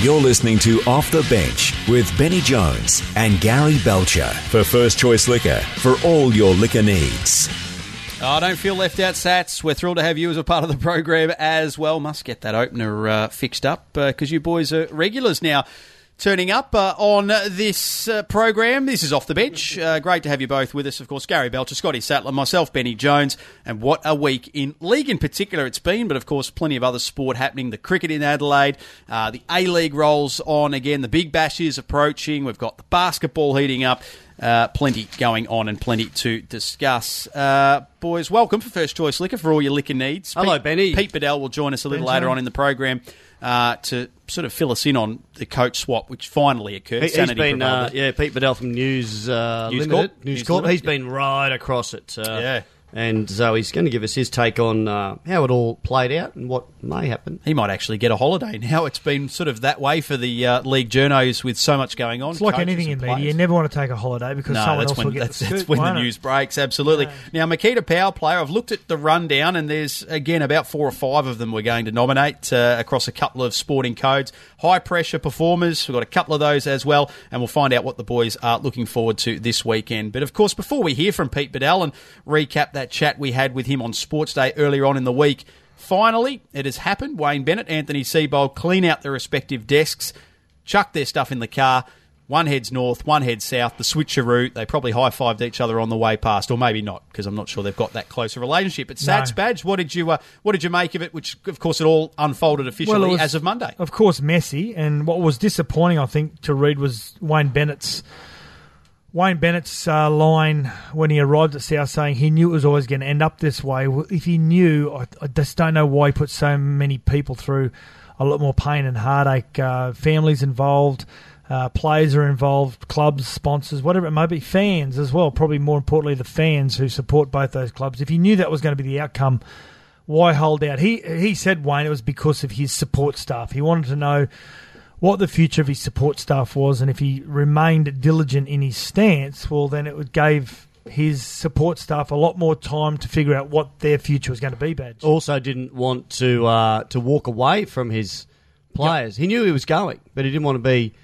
You're listening to Off the Bench with Benny Jones and Gary Belcher for First Choice Liquor for all your liquor needs. Oh, don't feel left out, Satts. We're thrilled to have you as a part of the program as well. Must get that opener uh, fixed up because you boys are regulars now. Turning up uh, on this uh, program. This is Off the Bench. Uh, great to have you both with us, of course. Gary Belcher, Scotty Sattler, myself, Benny Jones. And what a week in league in particular it's been, but of course, plenty of other sport happening. The cricket in Adelaide, uh, the A League rolls on again, the Big Bash is approaching. We've got the basketball heating up. Uh, plenty going on and plenty to discuss. Uh, boys, welcome for First Choice Liquor for all your liquor needs. Hello, Pete, Benny. Pete Badel will join us a little later on in the program uh, to sort of fill us in on the coach swap, which finally occurred. He, has been, uh, yeah, Pete Badel from News, uh, News Limited. Corp. News News Corp. Limited, He's been right across it. Uh, Yeah. And so he's going to give us his take on uh, how it all played out and what may happen. He might actually get a holiday now. It's been sort of that way for the uh, league journos with so much going on. It's like anything in and media. You never want to take a holiday because No, someone that's else when will get that's, the that's scoop, when the won't it? news breaks. Absolutely. Now, Makita Power player. I've looked at the rundown, and there's again about four or five of them we're going to nominate uh, across a couple of sporting codes. High pressure performers. We've got a couple of those as well, and we'll find out what the boys are looking forward to this weekend. But of course, before we hear from Pete Badel and recap that chat we had with him on Sports Day earlier on in the week. Finally, it has happened. Wayne Bennett, Anthony Seibold clean out their respective desks, chuck their stuff in the car. One heads north, one heads south. The switcheroo. They probably high fived each other on the way past, or maybe not, because I'm not sure they've got that close a relationship. But Satts No. Badge, what did you uh, what did you make of it? Which, of course, it all unfolded officially Well, was, as of Monday. Of course, messy. And what was disappointing, I think, to read was Wayne Bennett's Wayne Bennett's uh, line when he arrived at South, saying he knew it was always going to end up this way. If he knew, I, I just don't know why he put so many people through a lot more pain and heartache. Uh, families involved. Uh, players are involved, clubs, sponsors, whatever it may be, fans as well. Probably more importantly, the fans who support both those clubs. If he knew that was going to be the outcome, why hold out? He he said Wayne it was because of his support staff. He wanted to know what the future of his support staff was, and if he remained diligent in his stance, well, then it would gave his support staff a lot more time to figure out what their future was going to be. Badge. Also, didn't want to uh, to walk away from his players. He knew he was going, but he didn't want to be.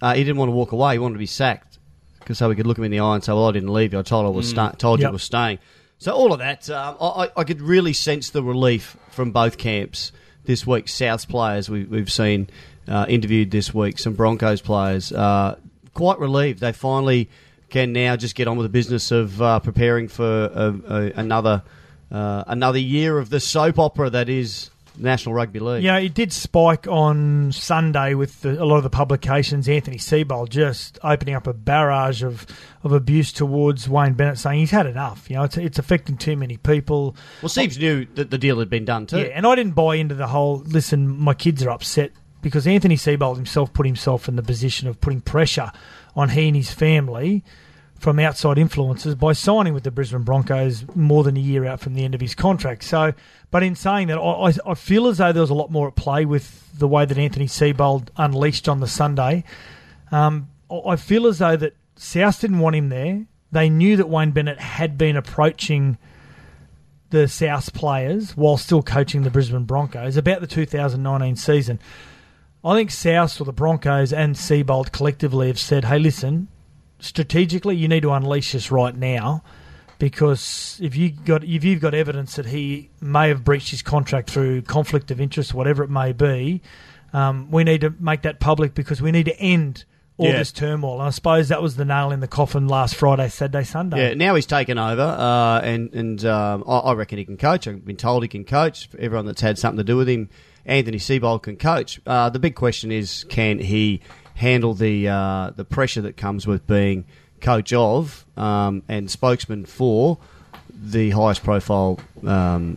Uh, he didn't want to walk away. He wanted to be sacked because so we could look him in the eye and say, "Well, I didn't leave you. I told I was sta- told you I was staying." So all of that, um, I, I- I could really sense the relief from both camps this week. South's players we, we've seen uh, interviewed this week, some Broncos players, uh, quite relieved. They finally can now just get on with the business of uh, preparing for a, a, another uh, another year of the soap opera that is National Rugby League. Yeah, it did spike on Sunday with the, a lot of the publications. Anthony Seibold just opening up a barrage of, of abuse towards Wayne Bennett, saying he's had enough. You know, it's, it's affecting too many people. Well, Steve's knew that the deal had been done too. Yeah, and I didn't buy into the whole listen, my kids are upset because Anthony Seibold himself put himself in the position of putting pressure on he and his family from outside influences by signing with the Brisbane Broncos more than a year out from the end of his contract. So, but in saying that, I, I, feel as though there was a lot more at play with the way that Anthony Seibold unleashed on the Sunday. Um, I feel as though that South didn't want him there. They knew that Wayne Bennett had been approaching the South players while still coaching the Brisbane Broncos about the 2019 season. I think South or the Broncos and Seibold collectively have said, hey, listen, strategically, you need to unleash this right now because if you got if you've got evidence that he may have breached his contract through conflict of interest, whatever it may be, um, we need to make that public because we need to end all Yeah. this turmoil. And I suppose that was the nail in the coffin last Friday, Saturday, Sunday. Yeah, now he's taken over, uh, and and um, I, I reckon he can coach. I've been told he can coach. Everyone that's had something to do with him, Anthony Seibold can coach. Uh, the big question is, can he handle the uh, the pressure that comes with being coach of um, and spokesman for the highest profile um,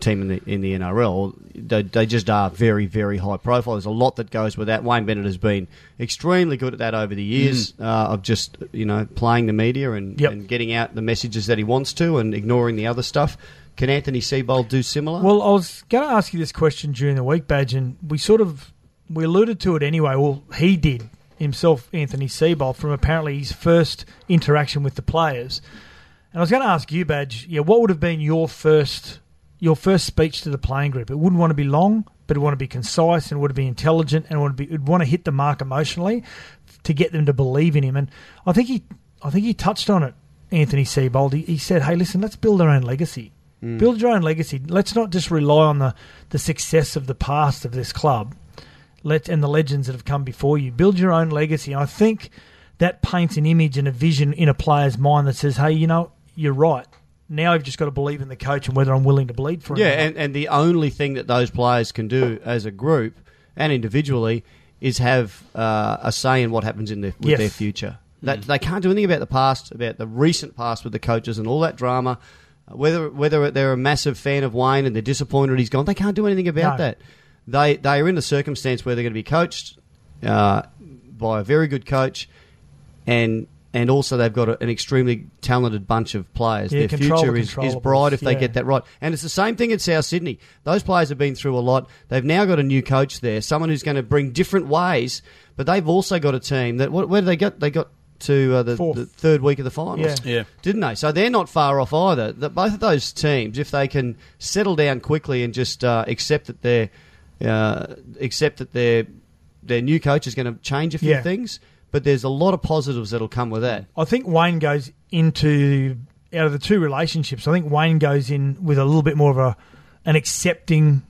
team in the in the NRL. They, they just are very very high profile. There's a lot that goes with that. Wayne Bennett has been extremely good at that over the years uh, of just you know playing the media and, Yep. and getting out the messages that he wants to and ignoring the other stuff. Can Anthony Seibold do similar? Well, I was going to ask you this question during the week, Badge, and we sort of we alluded to it anyway. Well, he did himself, Anthony Seibold, from apparently his first interaction with the players. And I was going to ask you, Badge, yeah, what would have been your first your first speech to the playing group? It wouldn't want to be long, but would want to be concise and would be intelligent and would be would want to hit the mark emotionally to get them to believe in him. And I think he, I think he touched on it. Anthony Seibold. He said, "Hey, listen, let's build our own legacy. Build your own legacy. Let's not just rely on the the success of the past of this club." let and the legends that have come before you. Build your own legacy. And I think that paints an image and a vision in a player's mind that says, "Hey, you know, you're right. Now I've just got to believe in the coach and whether I'm willing to bleed for him." Yeah, and, and the only thing that those players can do as a group and individually is have uh, a say in what happens in their, with Yes. their future. That they can't do anything about the past, about the recent past with the coaches and all that drama. Whether whether they're a massive fan of Wayne and they're disappointed he's gone, they can't do anything about No. that. They they are in a circumstance where they're going to be coached uh, by a very good coach, and and also they've got a, an extremely talented bunch of players. Yeah, Their future is, is bright if they get that right. And it's the same thing at South Sydney. Those players have been through a lot. They've now got a new coach there, someone who's going to bring different ways. But they've also got a team that what, where did they get? They got to uh, the, the third week of the finals, Yeah. Yeah. didn't they? So they're not far off either. The, both of those teams, if they can settle down quickly and just uh, accept that their uh, accept that their their new coach is going to change a few Yeah. things. But there's a lot of positives that'll come with that. I think Wayne goes into out of the two relationships. I think Wayne goes in with a little bit more of a an accepting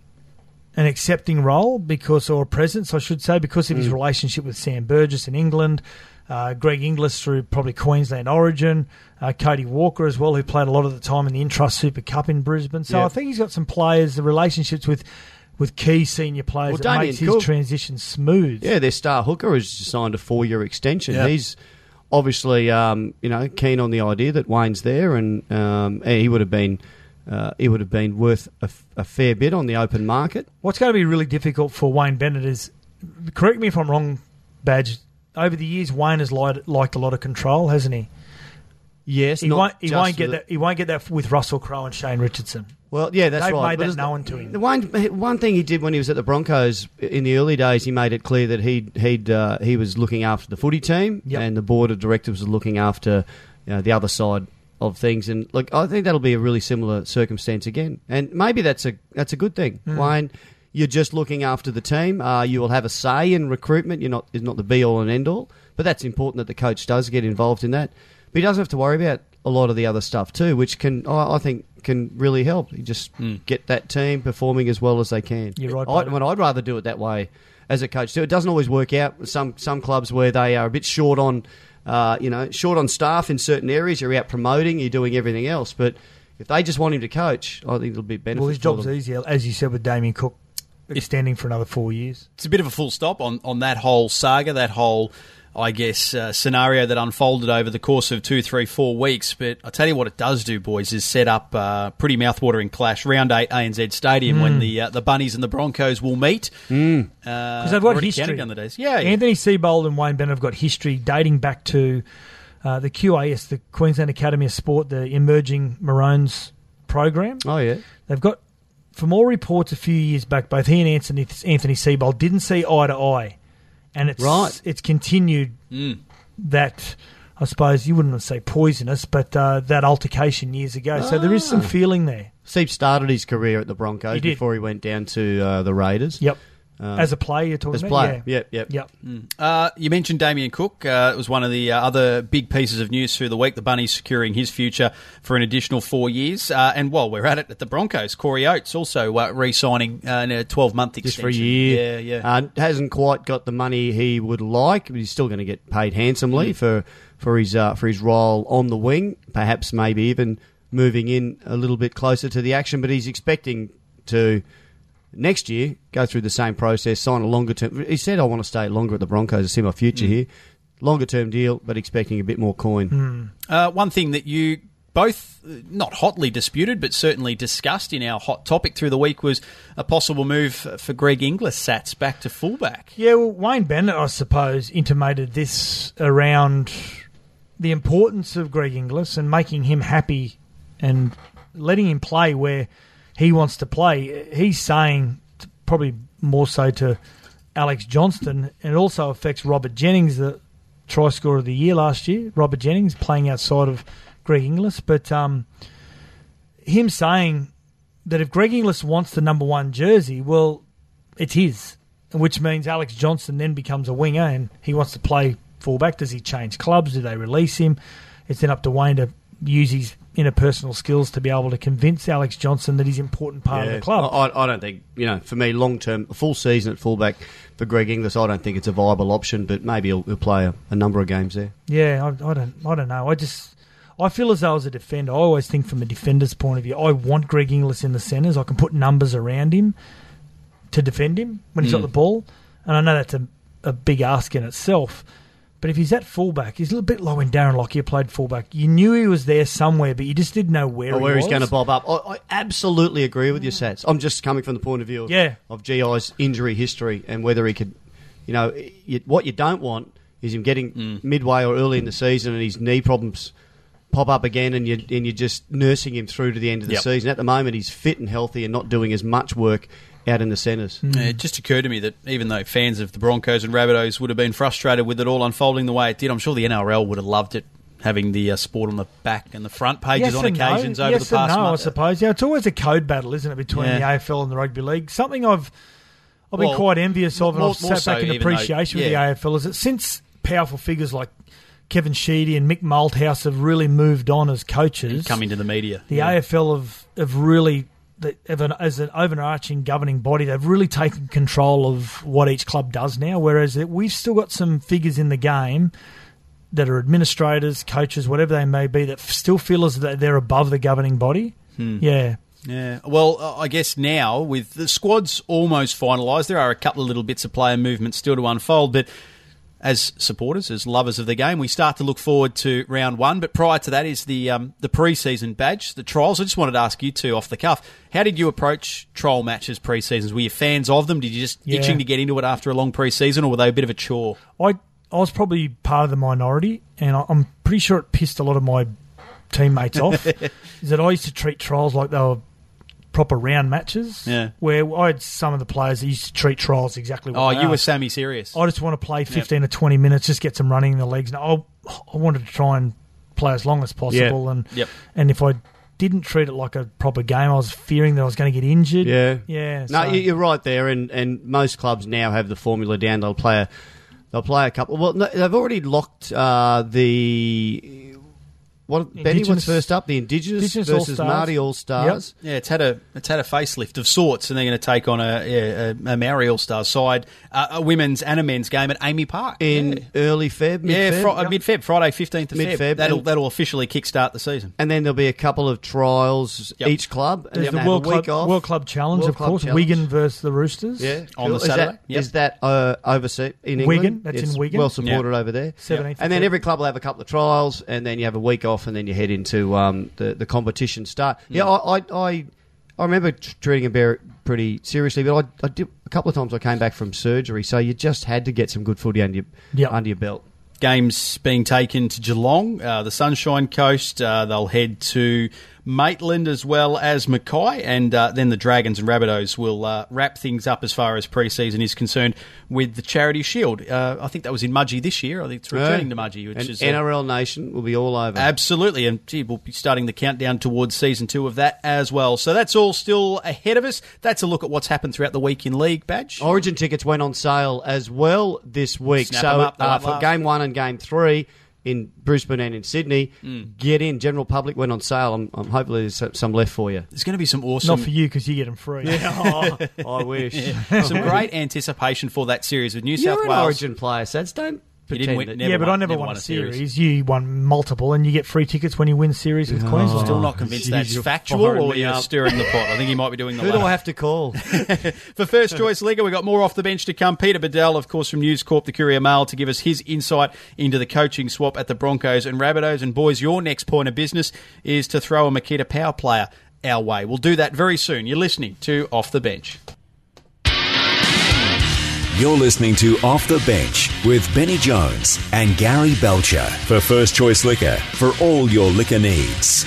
an accepting role because or presence, I should say, because of his relationship with Sam Burgess in England, uh, Greg Inglis through probably Queensland Origin, uh, Cody Walker as well, who played a lot of the time in the Intrust Super Cup in Brisbane. So Yeah. I think he's got some players, the relationships with with key senior players Well, that makes his Cook- transition smooth. Yeah, their star hooker has signed a four-year extension. Yeah. He's obviously, um, you know, keen on the idea that Wayne's there, and um, he would have been, uh, he would have been worth a, f- a fair bit on the open market. What's going to be really difficult for Wayne Bennett is, correct me if I'm wrong, Badge. Over the years, Wayne has liked, liked a lot of control, hasn't he? Yes, He won't. He won't get the- that. He won't get that with Russell Crowe and Shane Richardson. Well, yeah, that's They've right. made But that known to him. The one one thing he did when he was at the Broncos in the early days, he made it clear that he he'd uh, he was looking after the footy team, Yep. and the board of directors was looking after you know, the other side of things. And look, I think that'll be a really similar circumstance again, and maybe that's a that's a good thing. Hmm. Wayne, you're just looking after the team. Uh, you will have a say in recruitment. You're not is not the be all and end all, but that's important that the coach does get involved in that. But he doesn't have to worry about a lot of the other stuff too, which can I I think can really help. You just get that team performing as well as they can. You're right, I, Peter. when I'd rather do it that way as a coach too. It doesn't always work out. Some some clubs where they are a bit short on, uh, you know, short on staff in certain areas. You're out promoting, you're doing everything else. But if they just want him to coach, I think it'll be beneficial. Well, his job's easier, as you said, with Damien Cook extending for another four years. it's a bit of a full stop on, on that whole saga, that whole, I guess, uh, scenario that unfolded over the course of two, three, four weeks. But I tell you what, it does do, boys, is set up a pretty mouthwatering clash. Round eight, ANZ Stadium, when the uh, the Bunnies and the Broncos will meet. Mm. Because they've got history. counting down the days. Yeah, yeah. Anthony Seibold and Wayne Bennett have got history dating back to uh, the QAS, the Queensland Academy of Sport, the Emerging Maroons program. Oh yeah, They've got, from all reports a few years back, both he and Anthony, Anthony Seibold didn't see eye to eye. And it's, Right. it's continued that, I suppose you wouldn't say poisonous, but uh, that altercation years ago. So there is some Ah. feeling there. Steve started his career at the Broncos He before he went down to uh, the Raiders. Yep. Uh, As a player, you're talking as about? player. Yeah. Yep, yep. Yep. Uh, you mentioned Damien Cook. Uh, it was one of the uh, other big pieces of news through the week. The Bunnies securing his future for an additional four years. Uh, and while we're at it, at the Broncos, Corey Oates also uh, re-signing uh, in a 12-month extension. just for a year. Yeah, yeah. Uh, hasn't quite got the money he would like, but he's still going to get paid handsomely Mm. for for his uh, for his role on the wing. Perhaps maybe even moving in a little bit closer to the action. But he's expecting to next year go through the same process, sign a longer term. He said, "I want to stay longer at the Broncos to see my Mm. future here." Longer term deal, but expecting a bit more coin. Uh, one thing that you both uh, not hotly disputed, but certainly discussed in our hot topic through the week was a possible move for Greg Inglis Satts back to fullback. Yeah, well, Wayne Bennett, I suppose, intimated this around the importance of Greg Inglis and making him happy and letting him play where he wants to play. He's saying, probably more so to Alex Johnston, and it also affects Robert Jennings, the try scorer of the year last year. Robert Jennings playing outside of Greg Inglis, but um, him saying that if Greg Inglis wants the number one jersey, well, it's his, which means Alex Johnston then becomes a winger and he wants to play fullback. Does he change clubs? Do they release him? It's then up to Wayne to use his interpersonal skills to be able to convince Alex Johnston that he's an important part of the club. I, I don't think, you know, for me, long term, a full season at fullback for Greg Inglis, I don't think it's a viable option, but maybe he'll, he'll play a, a, number of games there. Yeah, I, I, don't I don't know. I just. I feel as though as a defender, I always think from a defender's point of view, I want Greg Inglis in the centres. I can put numbers around him to defend him when he's mm. got the ball. And I know that's a, a big ask in itself. But if he's at fullback, he's a little bit low in Darren Lockyer played fullback. You knew he was there somewhere, but you just didn't know where. Or where he he's going to bob up. I, I, absolutely agree with your Satts. I'm just coming from the point of view of, yeah. of GI's injury history and whether he could, you know, you, what you don't want is him getting mm. midway or early in the season and his knee problems pop up again, and you and you're just nursing him through to the end of the yep. season. At the moment, he's fit and healthy and not doing as much work out in the centres. Mm. It just occurred to me that even though fans of the Broncos and Rabbitohs would have been frustrated with it all unfolding the way it did, I'm sure the NRL would have loved it having the uh, sport on the back and the front pages yes on occasions no. over yes the past no, month. I suppose. Yeah, it's always a code battle, isn't it, between yeah. the AFL and the rugby league? Something I've I've been quite envious of, and more, I've sat so back in appreciation though, yeah. with the AFL. Is that since powerful figures like Kevin Sheedy and Mick Malthouse have really moved on as coaches, and come into the media. The yeah. AFL have have really as an overarching governing body, they've really taken control of what each club does now. Whereas we've still got some figures in the game that are administrators, coaches, whatever they may be, that still feel as though they're above the governing body. Hmm. Yeah. Yeah, well, I guess now with the squads almost finalised, there are a couple of little bits of player movement still to unfold, but as supporters, as lovers of the game, we start to look forward to round one. But prior to that is the um, the pre-season badge, the trials. I just wanted to ask you two off the cuff, how did you approach trial matches pre-seasons? Were you fans of them? Did you just yeah. itching to get into it after a long pre-season, or were they a bit of a chore? I I was probably part of the minority, and I'm pretty sure it pissed a lot of my teammates off. is that I used to treat trials like they were proper round matches. Yeah. Where I had some of the players that used to treat trials exactly what Oh, you are. were Sammy serious. I just want to play 15 yep. to 20 minutes, just get some running in the legs. And I, I wanted to try and play as long as possible. Yep. And yep. and if I didn't treat it like a proper game, I was fearing that I was going to get injured. Yeah. Yeah. No, so. you're right there. And, and most clubs now have the formula down. They'll play a, they'll play a couple. Well, no, they've already locked uh, the what Benny? What's first up? The Indigenous, Indigenous versus All Māori All Stars. Yep. Yeah, it's had a it's had a facelift of sorts, and they're going to take on a, yeah, a, a Maori All Stars side, uh, a women's and a men's game at AAMI Park in yeah. early Feb. Mid-Feb? Yeah, fr- yep. mid Feb, Friday fifteenth of mid Feb. That'll that'll officially kickstart the season. And then there'll be a couple of trials yep. each club. There's the World Club, World Club Challenge, World of Club course. Challenge. Wigan versus the Roosters. Yeah, on the Saturday. Is that, yep. is that uh, overseas in England? Wigan. That's it's in Wigan. Well supported over there. Seventeenth. And then every club will have a couple of trials, and then you have a week off, and then you head into um, the the competition start. Mm. Yeah, I, I, I I remember treating it pretty seriously, but I, I did a couple of times I came back from surgery, so you just had to get some good footy under your yep. under your belt. Games being taken to Geelong, uh, the Sunshine Coast. Uh, they'll head to Maitland as well as Mackay, and uh, then the Dragons and Rabbitohs will uh, wrap things up as far as pre-season is concerned with the Charity Shield. Uh, I think that was in Mudgee this year. I think it's returning to Mudgee, which and is NRL Nation will be all over. Absolutely, and gee, we'll be starting the countdown towards season two of that as well. So that's all still ahead of us. That's a look at what's happened throughout the week in league. Badge Origin tickets went on sale as well this week. Snap so up, uh, for game one and game three in Brisbane and in Sydney. Mm. Get in. General public went on sale. I'm, I'm hopefully there's some left for you. There's going to be some awesome. Not for you because you get them free. Yeah, oh, I wish. Yeah. some great anticipation for that series with New You're South an Wales. Origin player, so don't didn't win, yeah, but won, I never, won, won, a series. series. You won multiple, and you get free tickets when you win series with Oh. Queensland. I'm still not convinced that's factual, or you're up. stirring the pot. I think he might be doing the Who do. I have to call? For first choice Liquor, we've got more off the bench to come. Peter Badel, of course, from News Corp, the Courier Mail, to give us his insight into the coaching swap at the Broncos and Rabbitohs. And boys, your next point of business is to throw a Makita Power player our way. We'll do that very soon. You're listening to Off the Bench. You're listening to Off the Bench with Benny Jones and Gary Belcher for First Choice Liquor for all your liquor needs.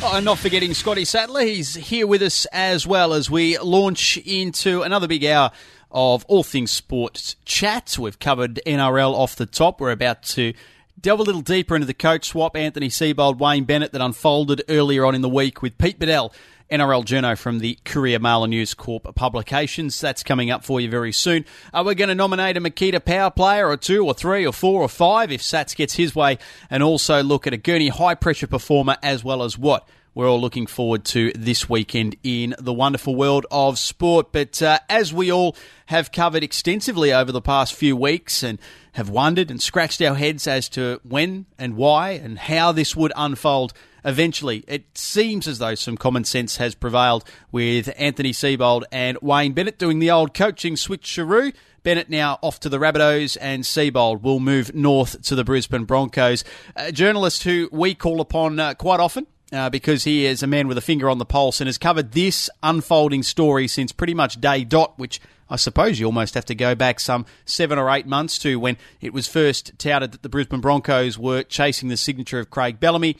Oh, and not forgetting Scotty Sattler. He's here with us as well as we launch into another big hour of all things sports chat. We've covered NRL off the top. We're about to delve a little deeper into the coach swap, Anthony Seibold, Wayne Bennett, that unfolded earlier on in the week with Pete Badel NRL journo from the Courier Mail and News Corp publications. That's coming up for you very soon. Uh, we're going to nominate a Makita power player or two or three or four or five if Satts gets his way, and also look at a Gurney high pressure performer as well as what we're all looking forward to this weekend in the wonderful world of sport. But uh, as we all have covered extensively over the past few weeks and have wondered and scratched our heads as to when and why and how this would unfold eventually, it seems as though some common sense has prevailed with Anthony Seibold and Wayne Bennett doing the old coaching switcheroo. Bennett now off to the Rabbitohs, and Seibold will move north to the Brisbane Broncos. A journalist who we call upon uh, quite often uh, because he is a man with a finger on the pulse and has covered this unfolding story since pretty much day dot, which I suppose you almost have to go back some seven or eight months to when it was first touted that the Brisbane Broncos were chasing the signature of Craig Bellamy.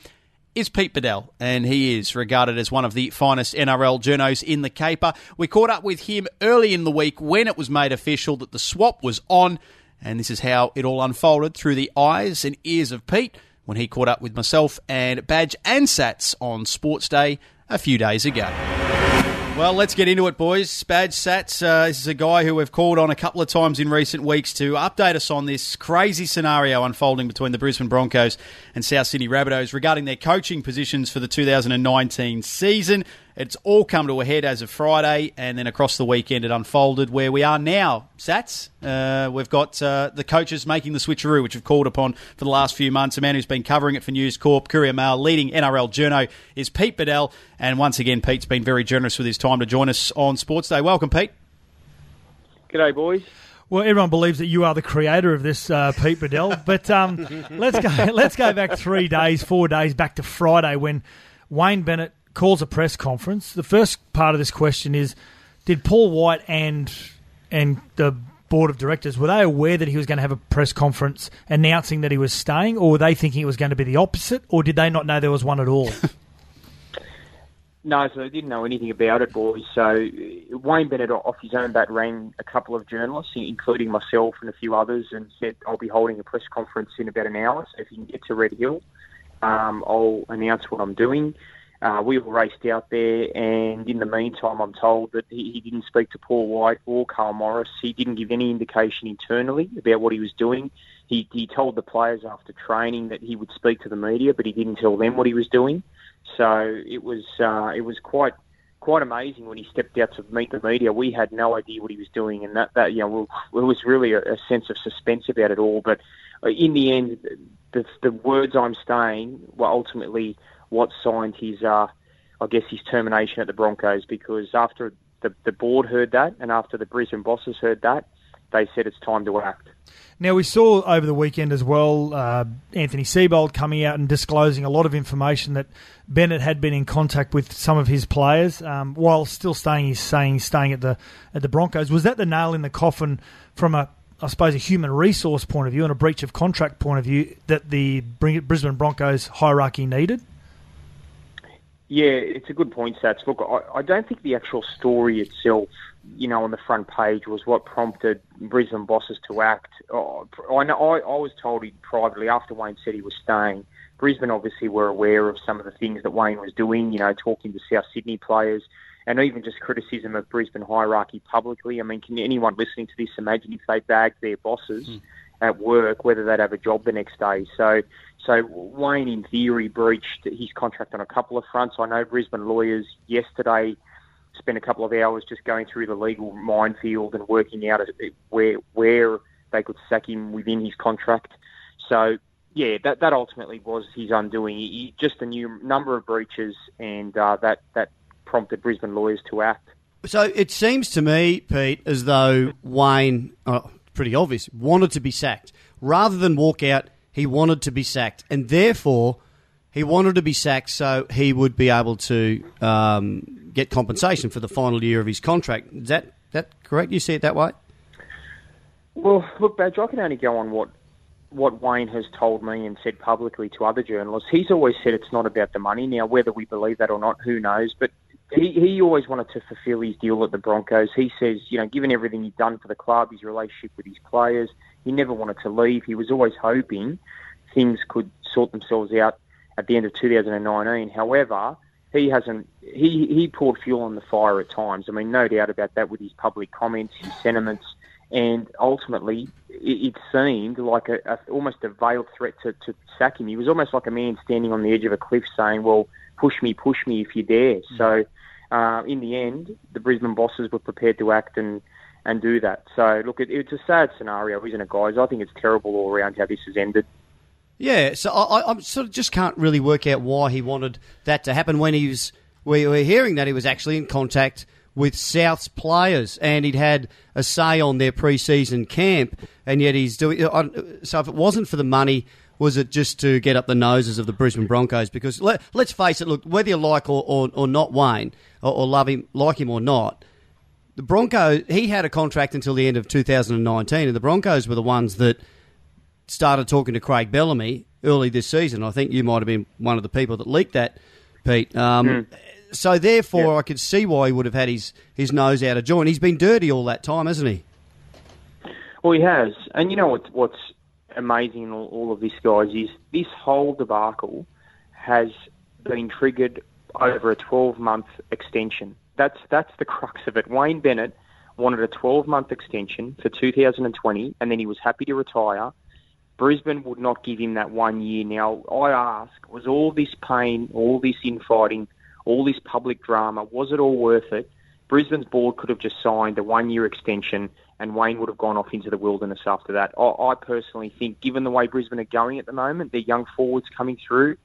Is Pete Badel, and he is regarded as one of the finest NRL journos in the caper. We caught up with him early in the week when it was made official that the swap was on, and this is how it all unfolded through the eyes and ears of Pete when he caught up with myself and Badge and Satts on Sports Day a few days ago. Well, let's get into it, boys. Badge Satts, uh, this is a guy who we've called on a couple of times in recent weeks to update us on this crazy scenario unfolding between the Brisbane Broncos and South Sydney Rabbitohs regarding their coaching positions for the 2019 season. It's all come to a head as of Friday, and then across the weekend it unfolded where we are now. Satts, uh, we've got uh, the coaches making the switcheroo, which we've called upon for the last few months. A man who's been covering it for News Corp, Courier Mail, leading NRL journo is Pete Badel, and once again, Pete's been very generous with his time to join us on Sports Day. Welcome, Pete. G'day, boys. Well, everyone believes that you are the creator of this, uh, Pete Badel. But um, let's go. Let's go back three days, four days back to Friday when Wayne Bennett calls a press conference. The first part of this question is: Did Paul White and and the board of directors were they aware that he was going to have a press conference announcing that he was staying, or were they thinking it was going to be the opposite, or did they not know there was one at all? No, so they didn't know anything about it, boys. So Wayne Bennett, off his own bat, rang a couple of journalists, including myself and a few others, and said, I'll be holding a press conference in about an hour, so if you can get to Red Hill, um, I'll announce what I'm doing. Uh, we all raced out there, and in the meantime, I'm told that he, he didn't speak to Paul White or Karl Morris. He didn't give any indication internally about what he was doing. He, he told the players after training that he would speak to the media, but he didn't tell them what he was doing. So it was uh, it was quite quite amazing when he stepped out to meet the media. We had no idea what he was doing, and that that you know it was really a, a sense of suspense about it all. But uh, in the end, the, the words I'm staying were ultimately what signed his, uh, I guess, his termination at the Broncos because after the, the board heard that and after the Brisbane bosses heard that, they said it's time to act. Now, we saw over the weekend as well uh, Anthony Seibold coming out and disclosing a lot of information that Bennett had been in contact with some of his players um, while still staying, saying staying at the, at the Broncos. Was that the nail in the coffin from a, I suppose, a human resource point of view and a breach of contract point of view that the Brisbane Broncos hierarchy needed? Yeah, it's a good point, Satts. Look, I, I don't think the actual story itself, you know, on the front page was what prompted Brisbane bosses to act. Oh, I know I, I was told he privately after Wayne said he was staying. Brisbane obviously were aware of some of the things that Wayne was doing, you know, talking to South Sydney players and even just criticism of Brisbane hierarchy publicly. I mean, can anyone listening to this imagine if they bagged their bosses? Mm at work, whether they'd have a job the next day. So, so Wayne, in theory, breached his contract on a couple of fronts. I know Brisbane lawyers yesterday spent a couple of hours just going through the legal minefield and working out where where they could sack him within his contract. So, yeah, that that ultimately was his undoing. He, just a new number of breaches, and uh, that that prompted Brisbane lawyers to act. So it seems to me, Pete, as though Wayne, oh, pretty obvious, wanted to be sacked. Rather than walk out, he wanted to be sacked. And therefore, he wanted to be sacked so he would be able to um, get compensation for the final year of his contract. Is that, that correct? You see it that way? Well, look, Badge, I can only go on what what Wayne has told me and said publicly to other journalists. He's always said it's not about the money. Now, whether we believe that or not, who knows? But he, he always wanted to fulfil his deal at the Broncos. He says, you know, given everything he'd done for the club, his relationship with his players, he never wanted to leave. He was always hoping things could sort themselves out at the end of 2019. However, he hasn't. He he poured fuel on the fire at times. I mean, no doubt about that with his public comments, his sentiments, and ultimately, it, it seemed like a, a, almost a veiled threat to, to sack him. He was almost like a man standing on the edge of a cliff, saying, "Well, push me, push me if you dare." Mm-hmm. So, uh, in the end, the Brisbane bosses were prepared to act and and do that. So, look, it, it's a sad scenario, isn't it, guys? I think it's terrible all around how this has ended. Yeah, so I, I sort of just can't really work out why he wanted that to happen when he was. We were hearing that he was actually in contact with South's players, and he'd had a say on their pre-season camp, and yet he's doing. So if it wasn't for the money, was it just to get up the noses of the Brisbane Broncos? Because let, us face it, look, whether you like or, or, or not Wayne, or, or, love him, like him or not, the Broncos, he had a contract until the end of 2019, and the Broncos were the ones that started talking to Craig Bellamy early this season. I think you might have been one of the people that leaked that, Pete. Um, mm. So therefore, yeah. I could see why he would have had his, his nose out of joint. He's been dirty all that time, hasn't he? Well, he has. And you know what, what's amazing in all, of this, guys, is this whole debacle has been triggered over a 12 month extension. That's that's the crux of it. Wayne Bennett wanted a 12 month extension for 2020, and then he was happy to retire. Brisbane would not give him that one year. Now, I ask, was all this pain, all this infighting, all this public drama, was it all worth it? Brisbane's board could have just signed a one year extension and Wayne would have gone off into the wilderness after that. I, I personally think, given the way Brisbane are going at the moment, their young forwards coming through,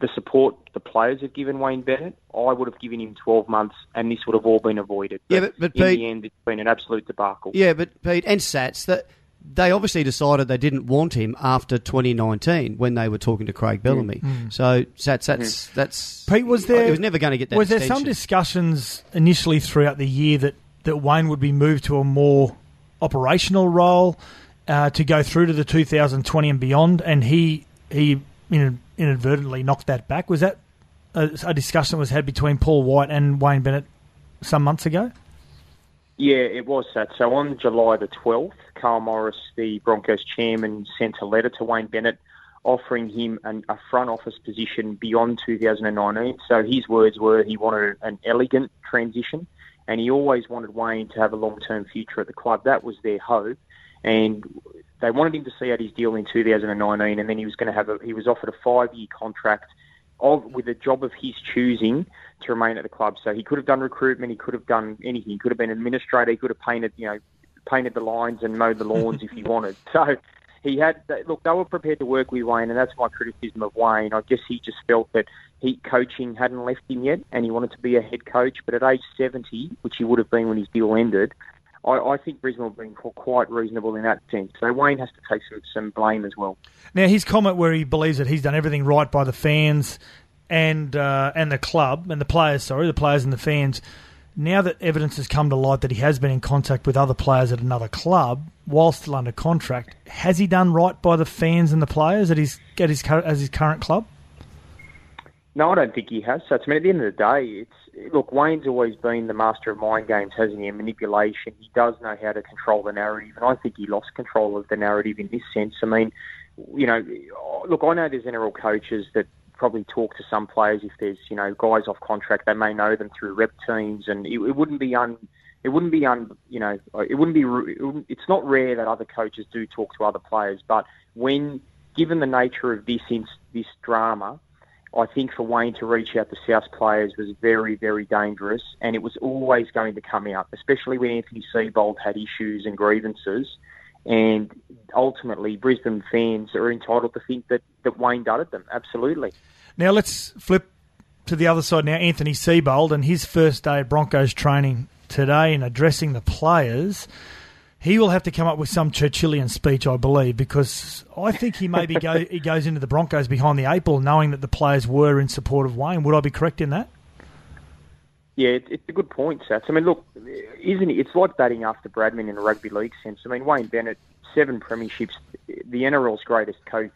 the support the players have given Wayne Bennett, I would have given him 12 months, and this would have all been avoided. But yeah, but, but in Pete, the end, it's been an absolute debacle. Yeah, but Pete and Satts that they obviously decided they didn't want him after 2019 when they were talking to Craig Bellamy. Mm. So Satts, that's mm. that's Pete was there. He was never going to get that. Was extension. there some discussions initially throughout the year that that Wayne would be moved to a more operational role uh, to go through to the 2020 and beyond, and he he inadvertently knocked that back. Was that a, a discussion that was had between Paul White and Wayne Bennett some months ago? Yeah, it was that. So on July the 12th, Karl Morris, the Broncos chairman, sent a letter to Wayne Bennett offering him an, a front office position beyond 2019. So his words were he wanted an elegant transition and he always wanted Wayne to have a long-term future at the club. That was their hope, and they wanted him to see out his deal in 2019, and then he was going to have a, he was offered a five-year contract of with a job of his choosing to remain at the club. So he could have done recruitment, he could have done anything. He could have been an administrator, he could have painted, you know, painted the lines and mowed the lawns if he wanted. So he had look. They were prepared to work with Wayne, and that's my criticism of Wayne. I guess he just felt that he coaching hadn't left him yet, and he wanted to be a head coach. But at age seventy, which he would have been when his deal ended, I, I think Brisbane have been quite reasonable in that sense. So Wayne has to take some, some blame as well. Now his comment where he believes that he's done everything right by the fans and uh, and the club and the players, sorry, the players and the fans now that evidence has come to light that he has been in contact with other players at another club while still under contract, has he done right by the fans and the players at his at his as his current club? No, I don't think he has. So, I mean, at the end of the day, it's look. Wayne's always been the master of mind games, hasn't he? Manipulation. He does know how to control the narrative, and I think he lost control of the narrative in this sense. I mean, you know, look, I know there's NRL coaches that probably talk to some players if there's you know guys off contract. They may know them through rep teams, and it, it wouldn't be un it wouldn't be un you know it wouldn't be it's not rare that other coaches do talk to other players, but when given the nature of this this drama. I think for Wayne to reach out to South players was very, very dangerous, and it was always going to come out, especially when Anthony Seibold had issues and grievances. And ultimately, Brisbane fans are entitled to think that, that Wayne dudded them. Absolutely. Now let's flip to the other side now. Anthony Seibold and his first day of Broncos training today in addressing the players. He will have to come up with some Churchillian speech, I believe, because I think he maybe go, he goes into the Broncos behind the eight ball, knowing that the players were in support of Wayne. Would I be correct in that? Yeah, it's a good point, Satts. I mean, look, isn't it? It's like batting after Bradman in a rugby league sense. I mean, Wayne Bennett, seven premierships, the NRL's greatest coach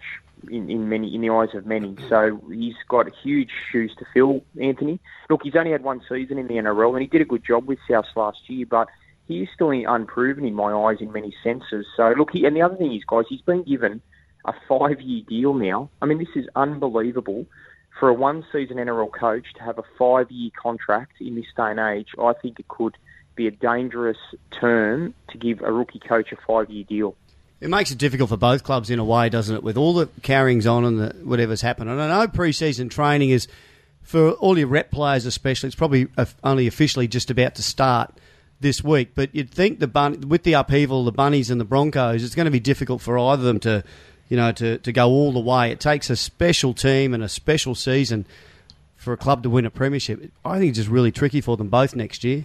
in, in many in the eyes of many. So he's got huge shoes to fill, Anthony. Look, he's only had one season in the NRL, and he did a good job with South last year, but he is still unproven in my eyes in many senses. So look, he, and the other thing is, guys, he's been given a five-year deal now. I mean, this is unbelievable for a one season NRL coach to have a five year contract in this day and age, I think it could be a dangerous term to give a rookie coach a five year deal. It makes it difficult for both clubs in a way, doesn't it? With all the carryings on and the, whatever's happened. And I know pre-season training is for all your rep players, especially. It's probably only officially just about to start this week. But you'd think the bun- with the upheaval, the bunnies and the Broncos, it's going to be difficult for either of them to, you know, to, to go all the way. It takes a special team and a special season for a club to win a premiership. I think it's just really tricky for them both next year.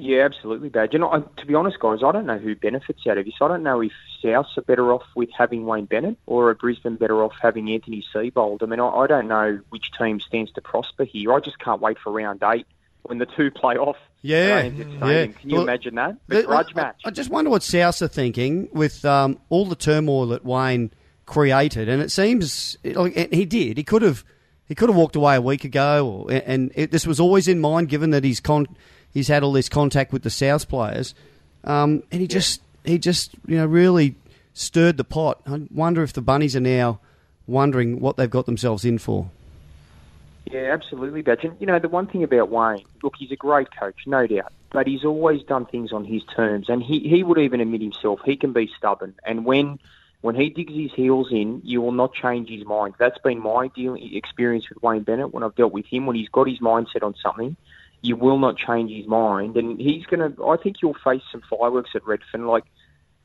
Yeah, absolutely, Badge. And I, to be honest, guys, I don't know who benefits out of this. I don't know if South are better off with having Wayne Bennett or are Brisbane better off having Anthony Seibold. I mean, I, I don't know which team stands to prosper here. I just can't wait for round eight when the two play off. Yeah, yeah. Can you well, imagine that? The, grudge match. I just wonder what South are thinking with um, all the turmoil that Wayne created, and it seems like he did. He could have he could have walked away a week ago, or, and it, this was always in mind, given that he's con he's had all this contact with the South players, um, and he yeah. just he just you know really stirred the pot. I wonder if the bunnies are now wondering what they've got themselves in for. Yeah, absolutely, Badge. And, you know, the one thing about Wayne, look, he's a great coach, no doubt, but he's always done things on his terms. And he, he would even admit himself, he can be stubborn. And when when he digs his heels in, you will not change his mind. That's been my deal, experience with Wayne Bennett when I've dealt with him. When he's got his mindset on something, you will not change his mind. And he's going to, I think you'll face some fireworks at Redfern. Like,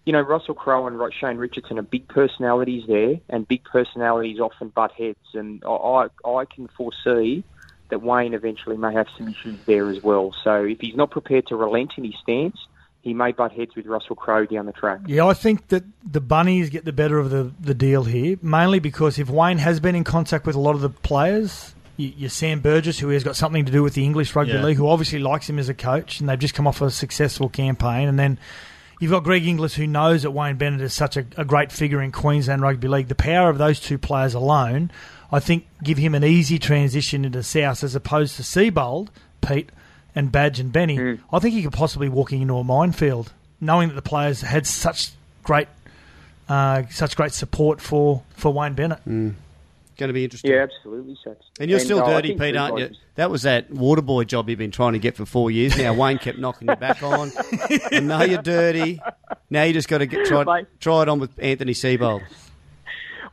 you know, Russell Crowe and Shane Richardson are big personalities there, and big personalities often butt heads. And I, I can foresee that Wayne eventually may have some issues there as well. So if he's not prepared to relent in his stance, he may butt heads with Russell Crowe down the track. Yeah, I think that the Bunnies get the better of the, the deal here, mainly because if Wayne has been in contact with a lot of the players, your Sam Burgess, who has got something to do with the English Rugby yeah. League, who obviously likes him as a coach, and they've just come off a successful campaign. And then you've got Greg Inglis, who knows that Wayne Bennett is such a, a great figure in Queensland Rugby League. The power of those two players alone, I think, give him an easy transition into South as opposed to Seibold, Pete, and Badge and Benny. Mm. I think he could possibly walking into a minefield, knowing that the players had such great, uh, such great support for, for Wayne Bennett. Mm going to be interesting. Yeah, absolutely, Satts. And you're and, still dirty, Pete, aren't you? That was that water boy job you've been trying to get for four years now. Wayne kept knocking you back on. and now you're dirty. Now you just got to get try, try it on with Anthony Seibold.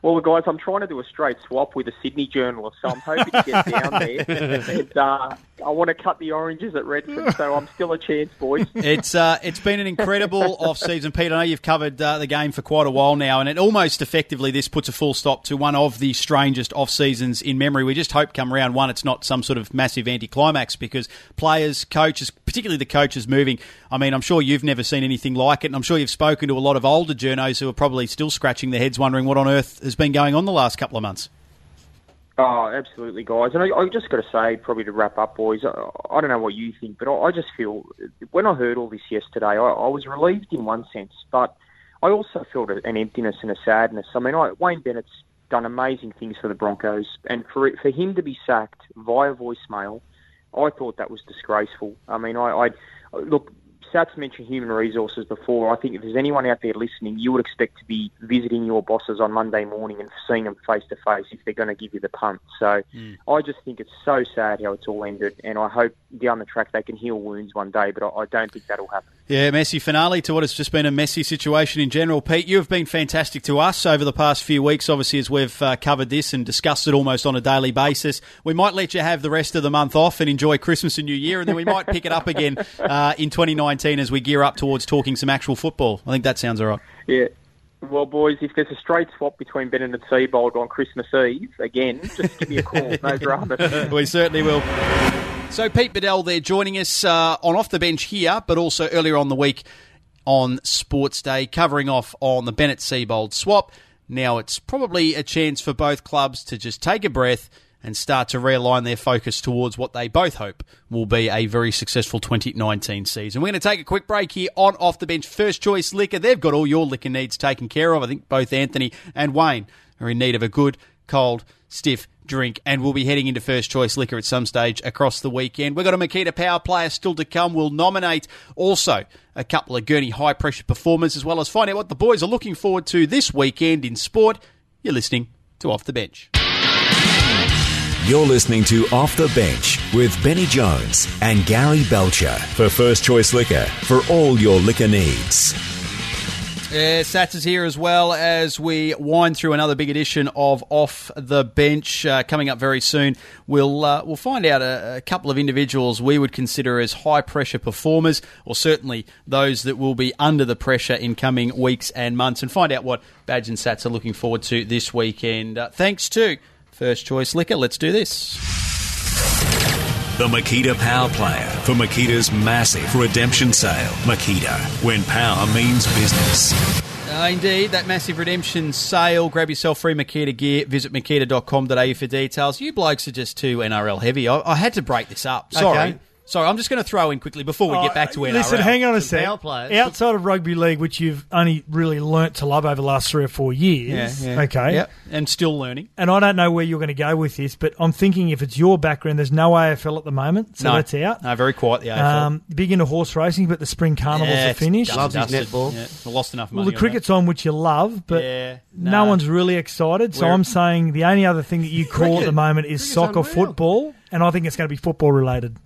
Well, guys, I'm trying to do a straight swap with a Sydney journalist, so I'm hoping to get down there. and, uh, I want to cut the oranges at Redfern, so I'm still a chance, boys. It's uh, it's been an incredible off season, Pete. I know you've covered uh, the game for quite a while now, and it almost effectively this puts a full stop to one of the strangest off seasons in memory. We just hope come round one, it's not some sort of massive anticlimax because players, coaches, particularly the coaches moving. I mean, I'm sure you've never seen anything like it, and I'm sure you've spoken to a lot of older journos who are probably still scratching their heads, wondering what on earth has been going on the last couple of months. Oh, absolutely, guys. And I, I just got to say, probably to wrap up, boys, I, I don't know what you think, but I, I just feel when I heard all this yesterday, I, I was relieved in one sense, but I also felt an emptiness and a sadness. I mean, I, Wayne Bennett's done amazing things for the Broncos, and for it, for him to be sacked via voicemail, I thought that was disgraceful. I mean, I, I look. Satts mentioned human resources before. I think if there's anyone out there listening, you would expect to be visiting your bosses on Monday morning and seeing them face to face if they're going to give you the punt. So mm. I just think it's so sad how it's all ended, and I hope down the track they can heal wounds one day, but I, I don't think that'll happen. Yeah, messy finale to what has just been a messy situation in general. Pete, you have been fantastic to us over the past few weeks, obviously, as we've uh, covered this and discussed it almost on a daily basis. We might let you have the rest of the month off and enjoy Christmas and New Year, and then we might pick it up again uh, in 2019 as we gear up towards talking some actual football. I think that sounds all right. Yeah. Well, boys, if there's a straight swap between Bennett and Seibold on Christmas Eve, again, just give me a call. No drama. we certainly will. So Pete Badel there joining us uh, on Off the Bench here, but also earlier on the week on Sports Day, covering off on the Bennett Seibold swap. Now it's probably a chance for both clubs to just take a breath and start to realign their focus towards what they both hope will be a very successful 2019 season. We're going to take a quick break here on Off the Bench. First Choice Liquor, they've got all your liquor needs taken care of. I think both Anthony and Wayne are in need of a good, cold, stiff drink, and we'll be heading into first choice liquor at some stage across the weekend. We've got a Makita Power player still to come. We'll nominate also a couple of Gurney high pressure performers, as well as find out what the boys are looking forward to this weekend in sport. You're listening to Off the Bench. You're listening to Off the Bench with Benny Jones and Gary Belcher for First Choice Liquor for all your liquor needs. Yeah, Satts is here as well as we wind through another big edition of Off the Bench uh, coming up very soon. We'll uh, we'll find out a, a, couple of individuals we would consider as high pressure performers, or certainly those that will be under the pressure in coming weeks and months, and find out what Badge and Satts are looking forward to this weekend. Uh, thanks to First Choice Liquor. Let's do this. The Makita Power Player for Makita's massive redemption sale. Makita, when power means business. Uh, indeed, that massive redemption sale. Grab yourself free Makita gear. Visit makita.com.au for details. You blokes are just too NRL heavy. I, I had to break this up. Sorry. Okay. Sorry, I'm just going to throw in quickly before we get back to NRL. Listen, hang on a Some sec. power players. Outside of rugby league, which you've only really learnt to love over the last three or four years, okay, Yep, and still learning. and I don't know where you're going to go with this, but I'm thinking if it's your background, there's no AFL at the moment, so no, that's out. No, very quiet, the AFL. Um, big into horse racing, but the spring carnivals Yeah, are it's finished. done Loves his dusted. netball. Yeah, I lost enough money. Well, the on cricket's on, which you love, but Yeah, no nah. one's really excited. So We're- I'm saying the only other thing that you call at the moment is Cricket's soccer, unreal. football, and I think it's going to be football related.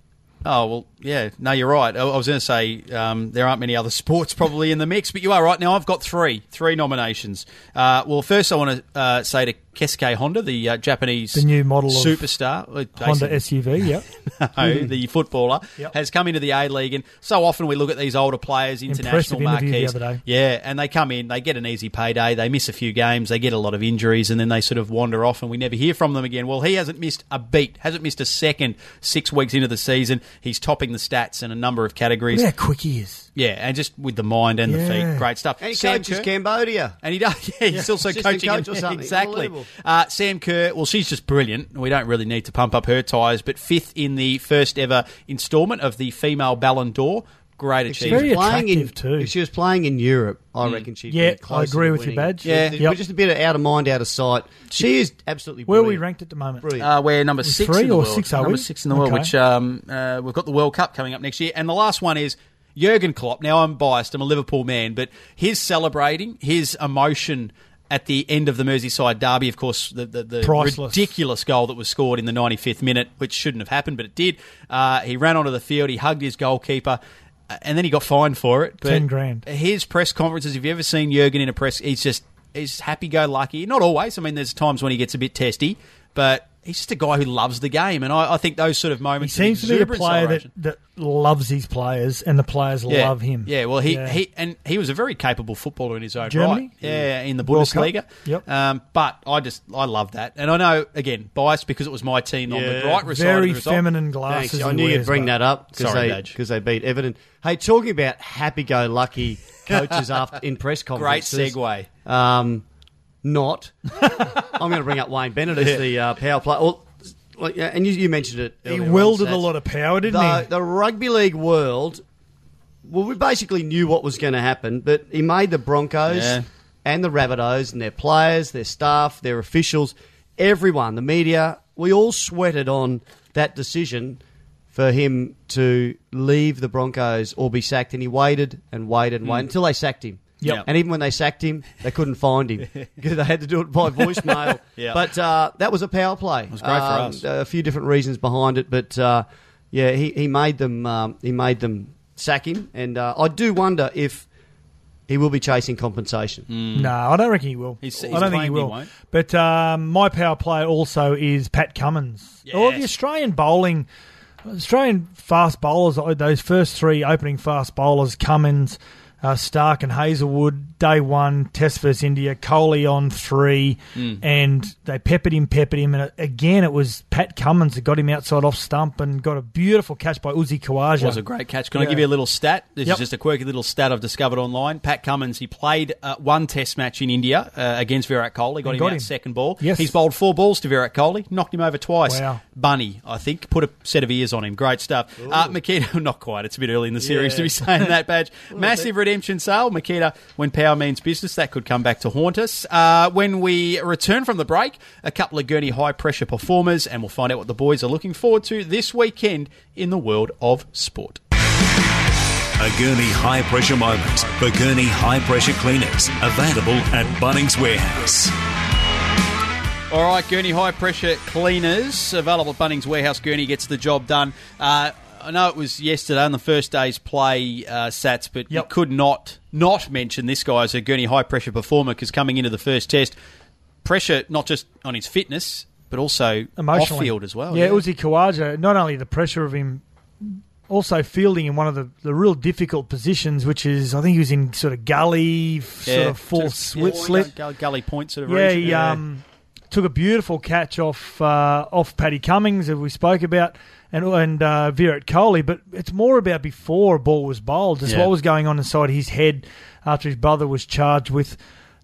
Oh well, yeah. No, you're right. I, I was going to say um, there aren't many other sports probably in the mix, but you are right. Now I've got three, three nominations. Uh, well, first I want to uh, say to Keisuke Honda, the uh, Japanese The new model superstar, uh, Honda SUV, yep. no, the footballer, Yep. has come into the A League. And so often we look at these older players, international Impressive interview the marquees. Yeah, and they come in, they get an easy payday, they miss a few games, they get a lot of injuries, and then they sort of wander off and we never hear from them again. Well, he hasn't missed a beat, hasn't missed a second six weeks into the season. He's topping the stats in a number of categories. Look how quick he is. Yeah, and just with the mind and the Yeah. feet. Great stuff. And he Sam coaches Kerr- Cambodia. and he does. Yeah, he's also Assistant coaching. coach him. or something. Exactly. Unbelievable. Uh, Sam Kerr. Well, she's just brilliant. We don't really need to pump up her tyres, but fifth in the first ever instalment of the female Ballon d'Or. Great If she achievement. Very was playing in, attractive too. If she was playing in Europe, I reckon she'd Yeah, be closer I agree to with you, winning. Badge. Yeah. We're Yep. just a bit out of mind, out of sight. She is absolutely Where are we ranked at the moment? Brilliant. Uh, we're number six three in the or world. six, are number we? six in the world, which um, uh, we've got the World Cup coming up next year. And the last one is Jurgen Klopp. Now, I'm biased. I'm a Liverpool man, but his celebrating, his emotion at the end of the Merseyside derby, of course, the, the, the ridiculous goal that was scored in the 95th minute, which shouldn't have happened, but it did. Uh, he ran onto the field, he hugged his goalkeeper. And then he got fined for it. But 10 grand. His press conferences. Have you ever seen Jurgen in a press? He's just he's happy-go-lucky. Not always. I mean, there's times when he gets a bit testy, but he's just a guy who loves the game. And I, I think those sort of moments. He seems to be a player that, that loves his players, and the players yeah. love him. Yeah, well, he, Yeah. he and he was a very capable footballer in his own Germany? right. Yeah, in the Bundesliga. Yep. Um, but I just I love that, and I know again biased because it was my team on the Yeah. right side of Very the result. feminine glasses. Thanks. I he knew you'd bring that up because Sorry, they, Badge. 'cause they beat Everton. Hey, talking about happy-go-lucky coaches after in press conferences. Great segue. Um, not. I'm going to bring up Wayne Bennett as the uh, power player. Well, yeah, and you, you mentioned it. He wielded a lot of power, didn't the, he? the rugby league world, well, we basically knew what was going to happen, but he made the Broncos Yeah. and the Rabbitohs and their players, their staff, their officials, everyone, the media, we all sweated on that decision for him to leave the Broncos or be sacked, and he waited and waited and waited until they sacked him. Yep. And even when they sacked him, they couldn't find him because they had to do it by voicemail. Yeah. But uh, that was a power play. It was great for us. A few different reasons behind it, but uh, yeah, he, he made them um, he made them sack him, and uh, I do wonder if he will be chasing compensation. No, I don't reckon he will. He's- I don't think he claimed he will. won't. But um, my power play also is Pat Cummins. All the Australian bowling, Australian fast bowlers, uh, those first three opening fast bowlers, Cummins, uh, Starc, and Hazlewood, day one, Test versus India, Kohli on three, Hmm. and they peppered him, peppered him. And again, it was Pat Cummins that got him outside off stump and got a beautiful catch by Uzi Khawaja. was a great catch. Can I give you a little stat? This Yep. is just a quirky little stat I've discovered online. Pat Cummins, he played uh, one test match in India uh, against Virat Kohli, got And him got out him. second ball. Yes. He's bowled four balls to Virat Kohli, knocked him over twice. Wow. Bunny, I think, put a set of ears on him. Great stuff. Uh, Makita, not quite. It's a bit early in the series Yeah. to be saying that badge. Massive redemption sale. Makita, when power means business, that could come back to haunt us. Uh, when we return from the break, a couple of Gerni high pressure performers, and we'll find out what the boys are looking forward to this weekend in the world of sport. A Gerni high pressure moment for Gerni high pressure cleaners. Available at Bunnings Warehouse. All right, Gerni High Pressure Cleaners, available at Bunnings Warehouse. Gerni gets the job done. Uh, I know it was yesterday on the first day's play, uh, Satts, but you could not not mention this guy as a Gerni High Pressure performer because coming into the first test, pressure not just on his fitness, but also off field as well. Yeah, Uzi Khawaja, not only the pressure of him, also fielding in one of the, the real difficult positions, which is, I think he was in sort of gully, sort of full slit. yeah, slit. Gully point sort of Yeah, region. he um, took a beautiful catch off uh, off Paddy Cummins as we spoke about, and and uh, Virat Kohli. But it's more about before a ball was bowled, just Yeah. what was going on inside his head after his brother was charged with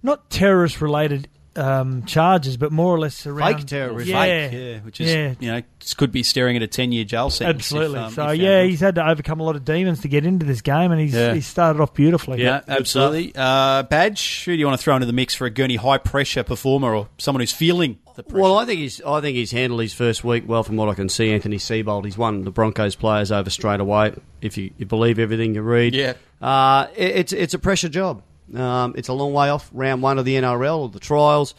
not terrorist related um, charges, but more or less around Fake terrorism. Yeah, Fake, yeah, which is yeah. you know could be staring at a ten year jail sentence. if, Absolutely. um, so yeah, found he's had to overcome a lot of demons to get into this game, and he's Yeah. he started off beautifully. Yeah, absolutely. Uh, Badge, who do you want to throw into the mix for a Gerni high pressure performer or someone who's feeling the pressure? Well, I think he's I think he's handled his first week well from what I can see. Anthony Seibold, he's won the Broncos players over straight away. If you, you believe everything you read, Yeah. uh, it, it's it's a pressure job. Um, it's a long way off round one of the NRL or the trials,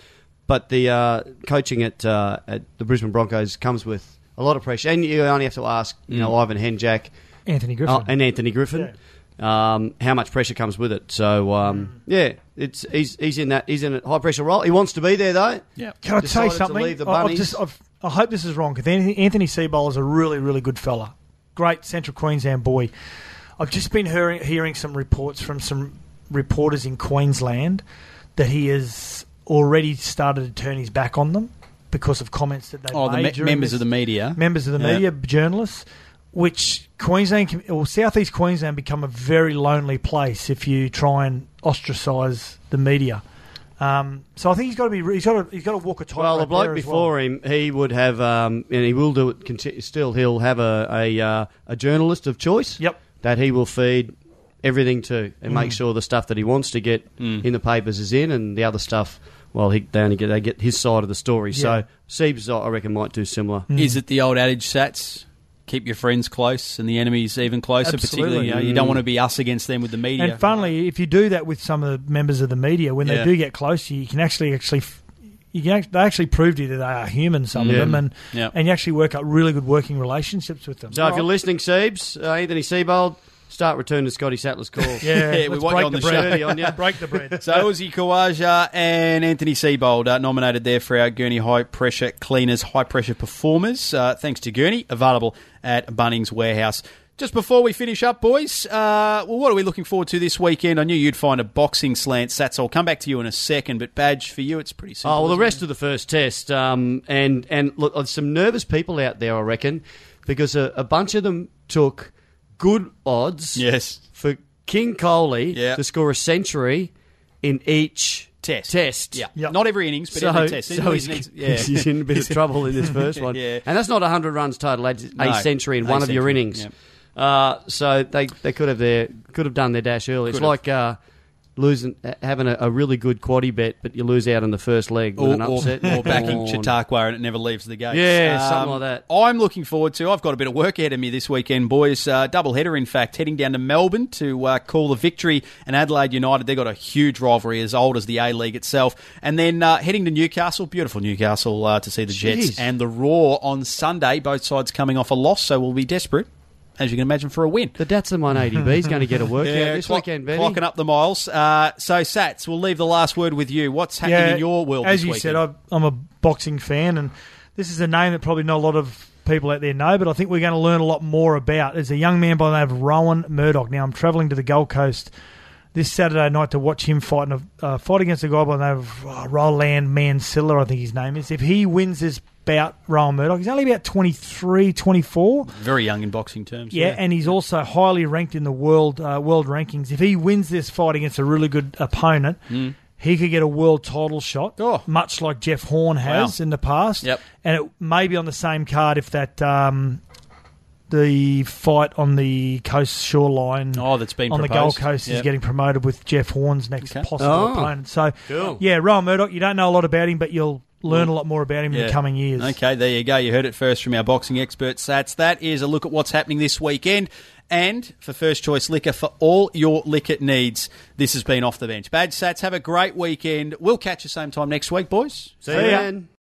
but the uh, coaching at uh, at the Brisbane Broncos comes with a lot of pressure, and you only have to ask, you know, Ivan Henjak Anthony Griffin. Oh, and Anthony Griffin. Um, how much pressure comes with it? So um, yeah, it's he's he's in that he's in a high pressure role. He wants to be there though. yeah. Can I decided say to something? leave the I- I've Bunnies. just, I've, I hope this is wrong because Anthony, Anthony Seibold is a really, really good fella. Great Central Queensland boy. I've just been hearing, hearing some reports from some reporters in Queensland that he has already started to turn his back on them because of comments that they Oh, the made me- during members this- of the media. members of the Yeah. media, journalists, which Queensland com- or Southeast Queensland become a very lonely place if you try and ostracise the media. Um, so I think he's got to be he's got to he's got to walk a tightrope. Well, the bloke there before well. him, he would have, um, and he will do it. Conti- still, he'll have a a, uh, a journalist of choice. Yep. That he will feed everything to, and make sure the stuff that he wants to get in the papers is in, and the other stuff. Well, he, they only get they get his side of the story. Yeah. So Siebes, I reckon, might do similar. Is it the old adage, Satts? Keep your friends close and the enemies even closer. Particularly, you, know, you don't want to be us against them with the media. And funnily, if you do that with some of the members of the media, when Yeah. they do get close to you, you can actually actually. You can act- they actually prove to you that they are human, some Yeah. of them, and Yeah. and you actually work out really good working relationships with them. So if you're listening, Siebes, uh, Anthony Seibold, start returning to Scotty Sattler's call. yeah, Yeah, we want you on the the bread. show. On ya. break the bread. So Uzi Khawaja and Anthony Seibold are nominated there for our Gerni High Pressure Cleaners High Pressure Performers. Uh, thanks to Gerni, available at Bunnings Warehouse. Just before we finish up, boys, uh, well, what are we looking forward to this weekend? I knew you'd find a boxing slant, Satts. I'll come back to you in a second, but Badge, for you, it's pretty simple. Oh well, the rest of the first test, um, and and look, there's some nervous people out there, I reckon, because a, a bunch of them took good odds? Yes. for King Kohli Yeah. to score a century in each Test. Test. Yeah. Yep. Not every innings, but So, every test. so he's, Needs- yeah. he's in a bit of trouble in this first one, Yeah. and that's not 100 runs total. It's a No, century in a one of your century, innings. yep. Uh, so they they could have their could have done their dash early. It's Could have. like uh, losing having a, a really good quaddy bet, but you lose out in the first leg with or, an or- upset. or backing Oh, Chautauqua and it never leaves the gates. Yeah, something like that. I'm looking forward to. I've got a bit of work ahead of me this weekend, boys. Uh, double header, in fact, heading down to Melbourne to uh, call the victory. And Adelaide United, they've got a huge rivalry as old as the A League itself. And then uh, heading to Newcastle, beautiful Newcastle, uh, to see the Jets Jeez. and the Roar on Sunday. Both sides coming off a loss, so we'll be desperate, as you can imagine, for a win. The Datsun 180B is going to get a workout this clock- weekend, Benny. clocking up the miles. Uh, so, Satts, we'll leave the last word with you. What's happening in your world As this you weekend? said, I'm, I'm a boxing fan, and this is a name that probably not a lot of people out there know, but I think we're going to learn a lot more about. There's a young man by the name of Rohan Murdock. Now, I'm travelling to the Gold Coast this Saturday night to watch him fight, in a, uh, fight against a guy by the name of uh, Roland Mansilla, I think his name is. If he wins this bout, Rohan Murdock, he's only about 23, 24. Very young in boxing terms. Yeah, and he's also highly ranked in the world uh, world rankings. If he wins this fight against a really good opponent, he could get a world title shot. Oh. much like Jeff Horn has Wow. in the past. Yep. And it may be on the same card if that um, the fight on the coast shoreline Oh, that's been on the. Gold Coast is getting promoted with Jeff Horn's next Okay. possible Oh. opponent. So, Cool. yeah, Rohan Murdock, you don't know a lot about him, but you'll learn mm. a lot more about him in the coming years. Okay, there you go. You heard it first from our boxing expert, Satts. That is a look at what's happening this weekend. And for First Choice Liquor, for all your liquor needs, this has been Off the Bench. Badge Satts, have a great weekend. We'll catch you same time next week, boys. See you See ya. then.